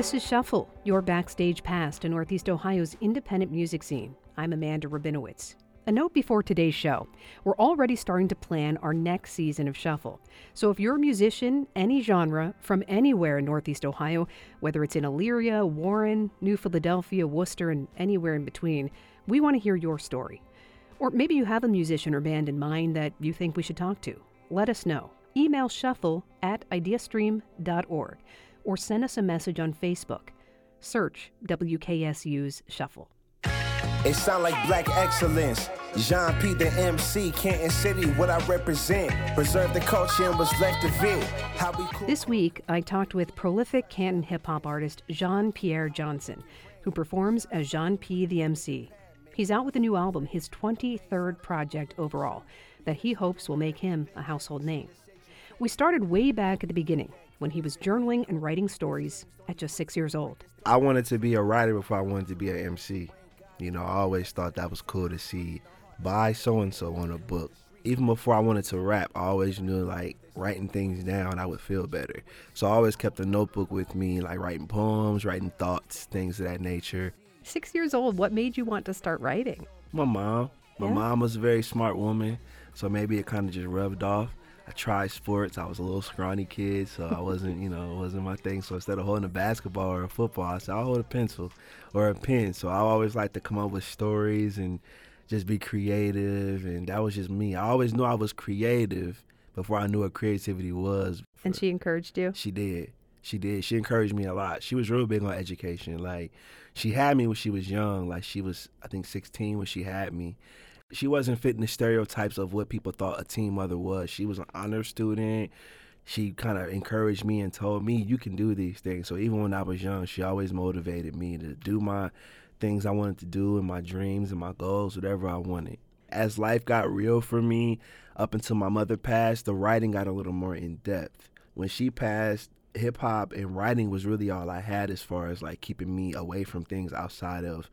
This is Shuffle, your backstage pass to Northeast Ohio's independent music scene. I'm Amanda Rabinowitz. A note before today's show we're already starting to plan our next season of Shuffle. So if you're a musician, any genre, from anywhere in Northeast Ohio, whether it's in Elyria, Warren, New Philadelphia, Wooster, and anywhere in between, we want to hear your story. Or maybe you have a musician or band in mind that you think we should talk to. Let us know. Email shuffle at ideastream.org or send us a message on Facebook. Search WKSU's Shuffle. It sound like black excellence. Jéan P. the MC, Canton City, what I represent. Preserve the culture and what's left of it. How we cool- This week, I talked with prolific Canton hip hop artist Jéan Pierre Johnson, who performs as Jéan P. the MC. He's out with a new album, his 23rd project overall, that he hopes will make him a household name. We started way back at the beginning when he was journaling and writing stories at just six years old. I wanted to be a writer before I wanted to be an MC. You know, I always thought that was cool to see by so and so on a book. Even before I wanted to rap, I always knew like writing things down, I would feel better. So I always kept a notebook with me, like writing poems, writing thoughts, things of that nature. Six years old, what made you want to start writing? My mom, my Yeah? mom was a very smart woman, so maybe it kind of just rubbed off. I tried sports. I was a little scrawny kid, so I wasn't, you know, it wasn't my thing. So instead of holding a basketball or a football, I said I'll hold a pencil or a pen. So I always like to come up with stories and just be creative, and that was just me. I always knew I was creative before I knew what creativity was. And she encouraged you? She did. She did. She encouraged me a lot. She was real big on education. Like, she had me when she was young. Like, she was, I think, 16 when she had me. She wasn't fitting the stereotypes of what people thought a teen mother was. She was an honor student. She kind of encouraged me and told me, you can do these things. So even when I was young, she always motivated me to do my things I wanted to do and my dreams and my goals, whatever I wanted. As life got real for me, up until my mother passed, the writing got a little more in depth. When she passed, hip hop and writing was really all I had as far as like keeping me away from things outside of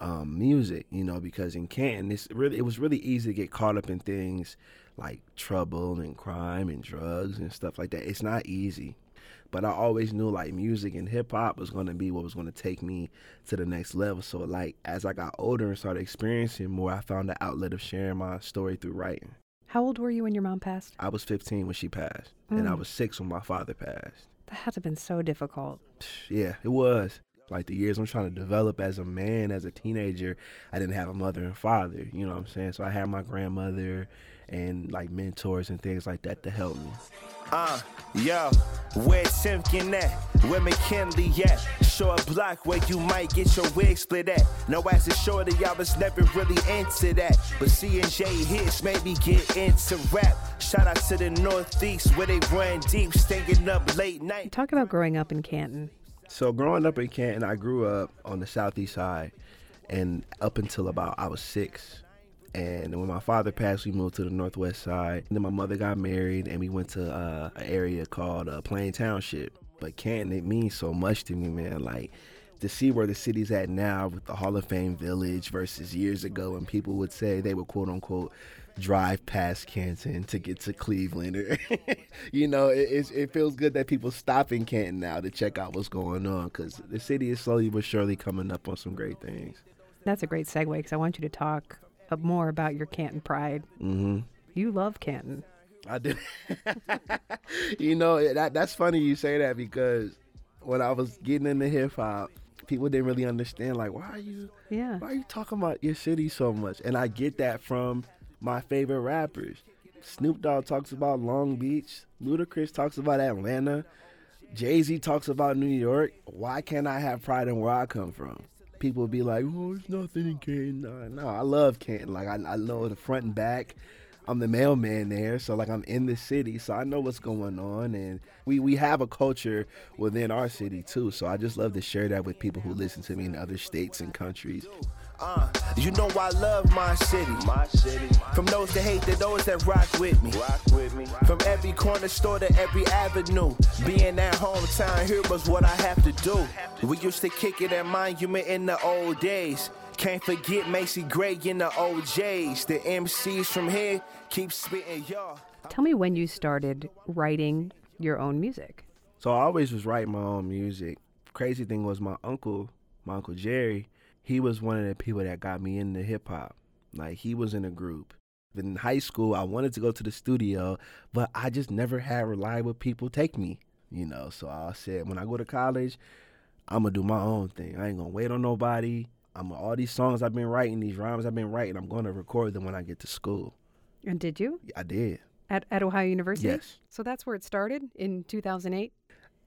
um, music, you know, because in Canton, it's really it was really easy to get caught up in things like trouble and crime and drugs and stuff like that. It's not easy, but I always knew like music and hip hop was going to be what was going to take me to the next level. So like as I got older and started experiencing more, I found the outlet of sharing my story through writing. How old were you when your mom passed? I was 15 when she passed, and I Mm. was six when my father passed. That had to have been so difficult. Yeah, it was. Like the years I'm trying to develop as a man, as a teenager, I didn't have a mother and father, you know what I'm saying? So I had my grandmother and like mentors and things like that to help me. Uh, yo, where Timken at? Where McKinley at? Show a block where you might get your wig split at. No, as a shorty, I was never really into that. But C and J hits made me get into rap. Shout out to the Northeast where they run deep, staying up late night. Talk about growing up in Canton. So growing up in Canton, I grew up on the southeast side, and up until about I was six. And when my father passed, we moved to the northwest side. And then my mother got married, and we went to uh, an area called uh, Plain Township. But Canton, it means so much to me, man. Like to see where the city's at now with the Hall of Fame Village versus years ago, when people would say they would quote unquote drive past Canton to get to Cleveland. You know, it, it feels good that people stop in Canton now to check out what's going on because the city is slowly but surely coming up on some great things. That's a great segue because I want you to talk more about your Canton pride. hmm You love Canton. I do. you know that that's funny you say that because when I was getting into hip hop, people didn't really understand like why are you Yeah. why are you talking about your city so much? And I get that from my favorite rappers. Snoop Dogg talks about Long Beach. Ludacris talks about Atlanta. Jay Z talks about New York. Why can't I have pride in where I come from? People be like, "Oh, there's nothing in Canton." No, I love Canton. Like I, I know the front and back. I'm the mailman there, so like I'm in the city, so I know what's going on, and we we have a culture within our city too. So I just love to share that with people who listen to me in other states and countries. Uh, you know I love my city. My city. From those that hate to those that rock with me. Rock with me. From every corner store to every avenue. Being that hometown here was what I have to do. We used to kick it at Monument in the old days. Can't forget Macy Gray in the O'Jays. The MCs from here keep spitting y'all. Tell me when you started writing your own music. So I always was writing my own music crazy thing was my uncle, my uncle Jerry, he was one of the people that got me into hip hop. Like he was in a group. In high school, I wanted to go to the studio, but I just never had reliable people take me. You know, so I said when I go to college, I'm gonna do my own thing. I ain't gonna wait on nobody. I'm all these songs I've been writing, these rhymes I've been writing. I'm gonna record them when I get to school. And did you? I did. At, at Ohio University? Yes. So that's where it started in 2008?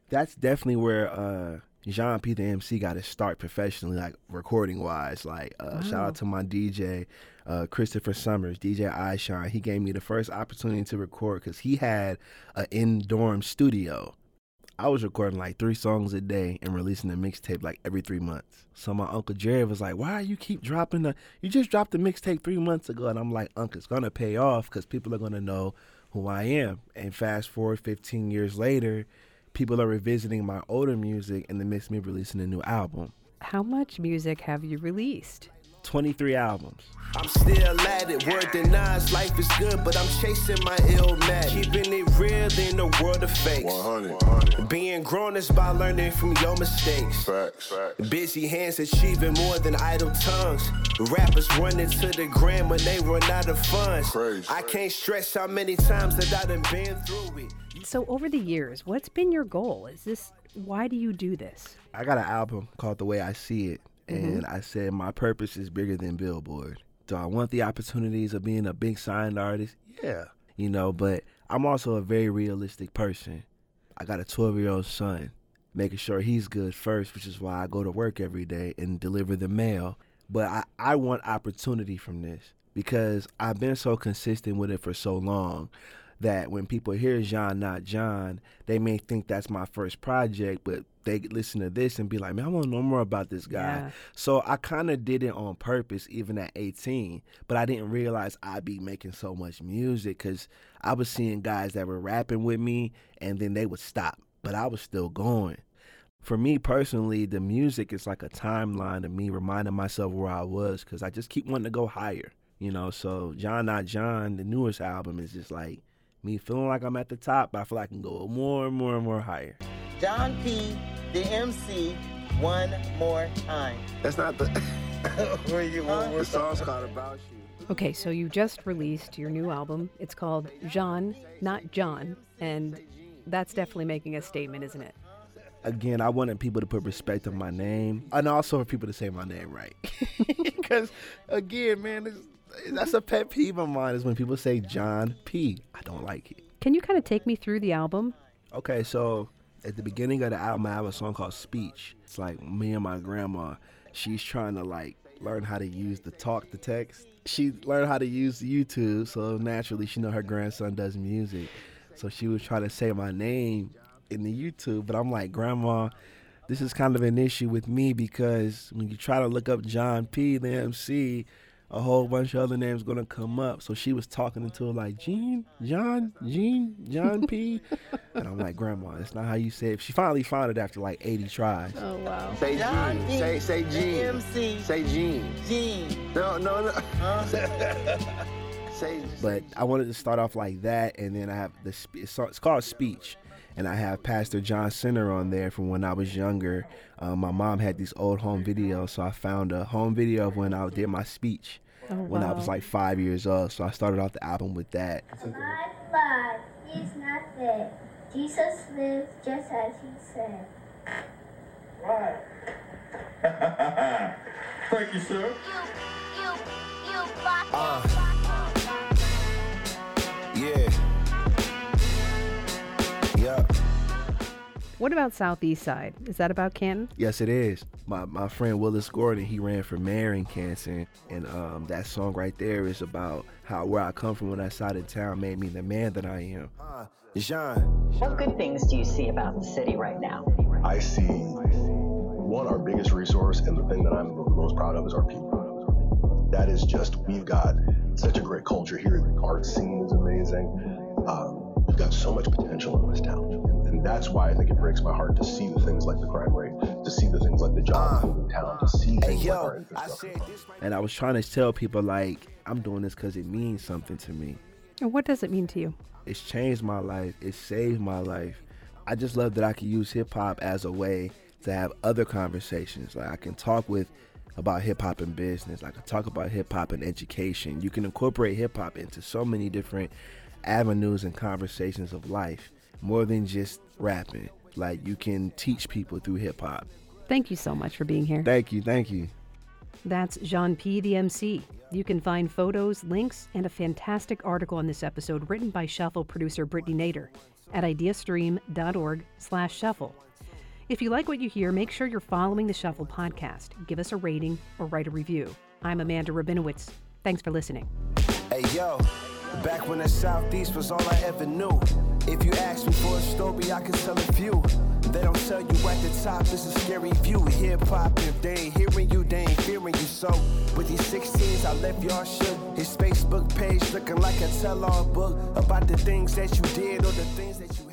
That's definitely where uh, Jéan P the MC got his start professionally, like recording wise. Like uh, wow. shout out to my DJ, uh, Christopher Summers, DJ iShine. He gave me the first opportunity to record because he had an in dorm studio. I was recording like three songs a day and releasing a mixtape like every three months. So my uncle Jerry was like, "Why you keep dropping the? You just dropped the mixtape three months ago." And I'm like, "Uncle, it's gonna pay off because people are gonna know who I am." And fast forward 15 years later, people are revisiting my older music and they miss me releasing a new album. How much music have you released? 23 albums. I'm still at it, word to Nas, life is good, but I'm chasing my ill man. Keeping it real in the world of fakes. 100. 100. Being grown is by learning from your mistakes. Facts. Facts. Busy hands achieving more than idle tongues. Rappers running to the gram when they run out of funds. Crazy. I can't stress how many times that I done been through it. So over the years, what's been your goal? Is this why do you do this? I got an album called The Way I See It, and mm-hmm. I said my purpose is bigger than Billboard. Do I want the opportunities of being a big signed artist? Yeah, you know, but I'm also a very realistic person. I got a 12 year old son, making sure he's good first, which is why I go to work every day and deliver the mail. But I, I want opportunity from this because I've been so consistent with it for so long that when people hear John Not John, they may think that's my first project, but they listen to this and be like, man, I want to know more about this guy. Yeah. So I kind of did it on purpose, even at 18, but I didn't realize I'd be making so much music because I was seeing guys that were rapping with me and then they would stop, but I was still going. For me personally, the music is like a timeline of me reminding myself where I was because I just keep wanting to go higher, you know. So John Not John, the newest album, is just like me feeling like I'm at the top, but I feel like I can go more and more and more higher. John P, the MC, one more time. That's not the. Where you huh? The song's called About You. Okay, so you just released your new album. It's called Jean, not John, and that's definitely making a statement, isn't it? Again, I wanted people to put respect on my name, and also for people to say my name right. Because again, man, that's a pet peeve of mine is when people say John P. I don't like it. Can you kind of take me through the album? Okay, so at the beginning of the album, I have a song called Speech. It's like me and my grandma. She's trying to like learn how to use the talk to text. She learned how to use YouTube, so naturally she know her grandson does music. So she was trying to say my name in the YouTube, but I'm like, Grandma, this is kind of an issue with me because when you try to look up John P. the MC, a whole bunch of other names gonna come up. So she was talking into her like Jean, John, Jean, John P. and I'm like, Grandma, that's not how you say it. She finally found it after like 80 tries. Oh wow. Say Gene. Say say Gene. MC. Say Jean. Gene. No, no, no. Huh? say, but I wanted to start off like that, and then I have the it's called speech and I have Pastor John Center on there from when I was younger. Um, my mom had these old home videos, so I found a home video of when I did my speech oh, when I was like five years old. So I started off the album with that. My God is not dead. Jesus lives just as he said. Right. Thank you, sir. You, you, you uh. What about Southeast Side? Is that about Canton? Yes, it is. My my friend Willis Gordon, he ran for mayor in Canton, and um, that song right there is about how where I come from, when that side of town made me the man that I am. Uh, Jean. What good things do you see about the city right now? I see one our biggest resource, and the thing that I'm most proud of is our people. That is just we've got such a great culture here. The art scene is amazing. Um, we've got so much potential in this town and that's why I think it breaks my heart to see the things like the crime rate, to see the things like the jobs uh, in town, to see things hey, yo, like our infrastructure. And I was trying to tell people like I'm doing this because it means something to me. And what does it mean to you? It's changed my life. It saved my life. I just love that I can use hip hop as a way to have other conversations. Like I can talk with about hip hop and business. I can talk about hip hop and education. You can incorporate hip hop into so many different avenues and conversations of life, more than just rapping. Like you can teach people through hip hop. Thank you so much for being here. Thank you, thank you. That's Jéan P. the MC. You can find photos, links, and a fantastic article on this episode written by Shuffle producer Brittany Nader at ideastream.org slash shuffle. If you like what you hear, make sure you're following the Shuffle podcast. Give us a rating or write a review. I'm Amanda Rabinowitz. Thanks for listening. Hey yo, back when the Southeast was all I ever knew. If you ask me for a story, I can tell a few. They don't tell you at the top, it's a scary view. Hip hop, if they ain't hearing you, they ain't fearing you. So, with these 16s, I left y'all shook. His Facebook page looking like a tell all book about the things that you did or the things that you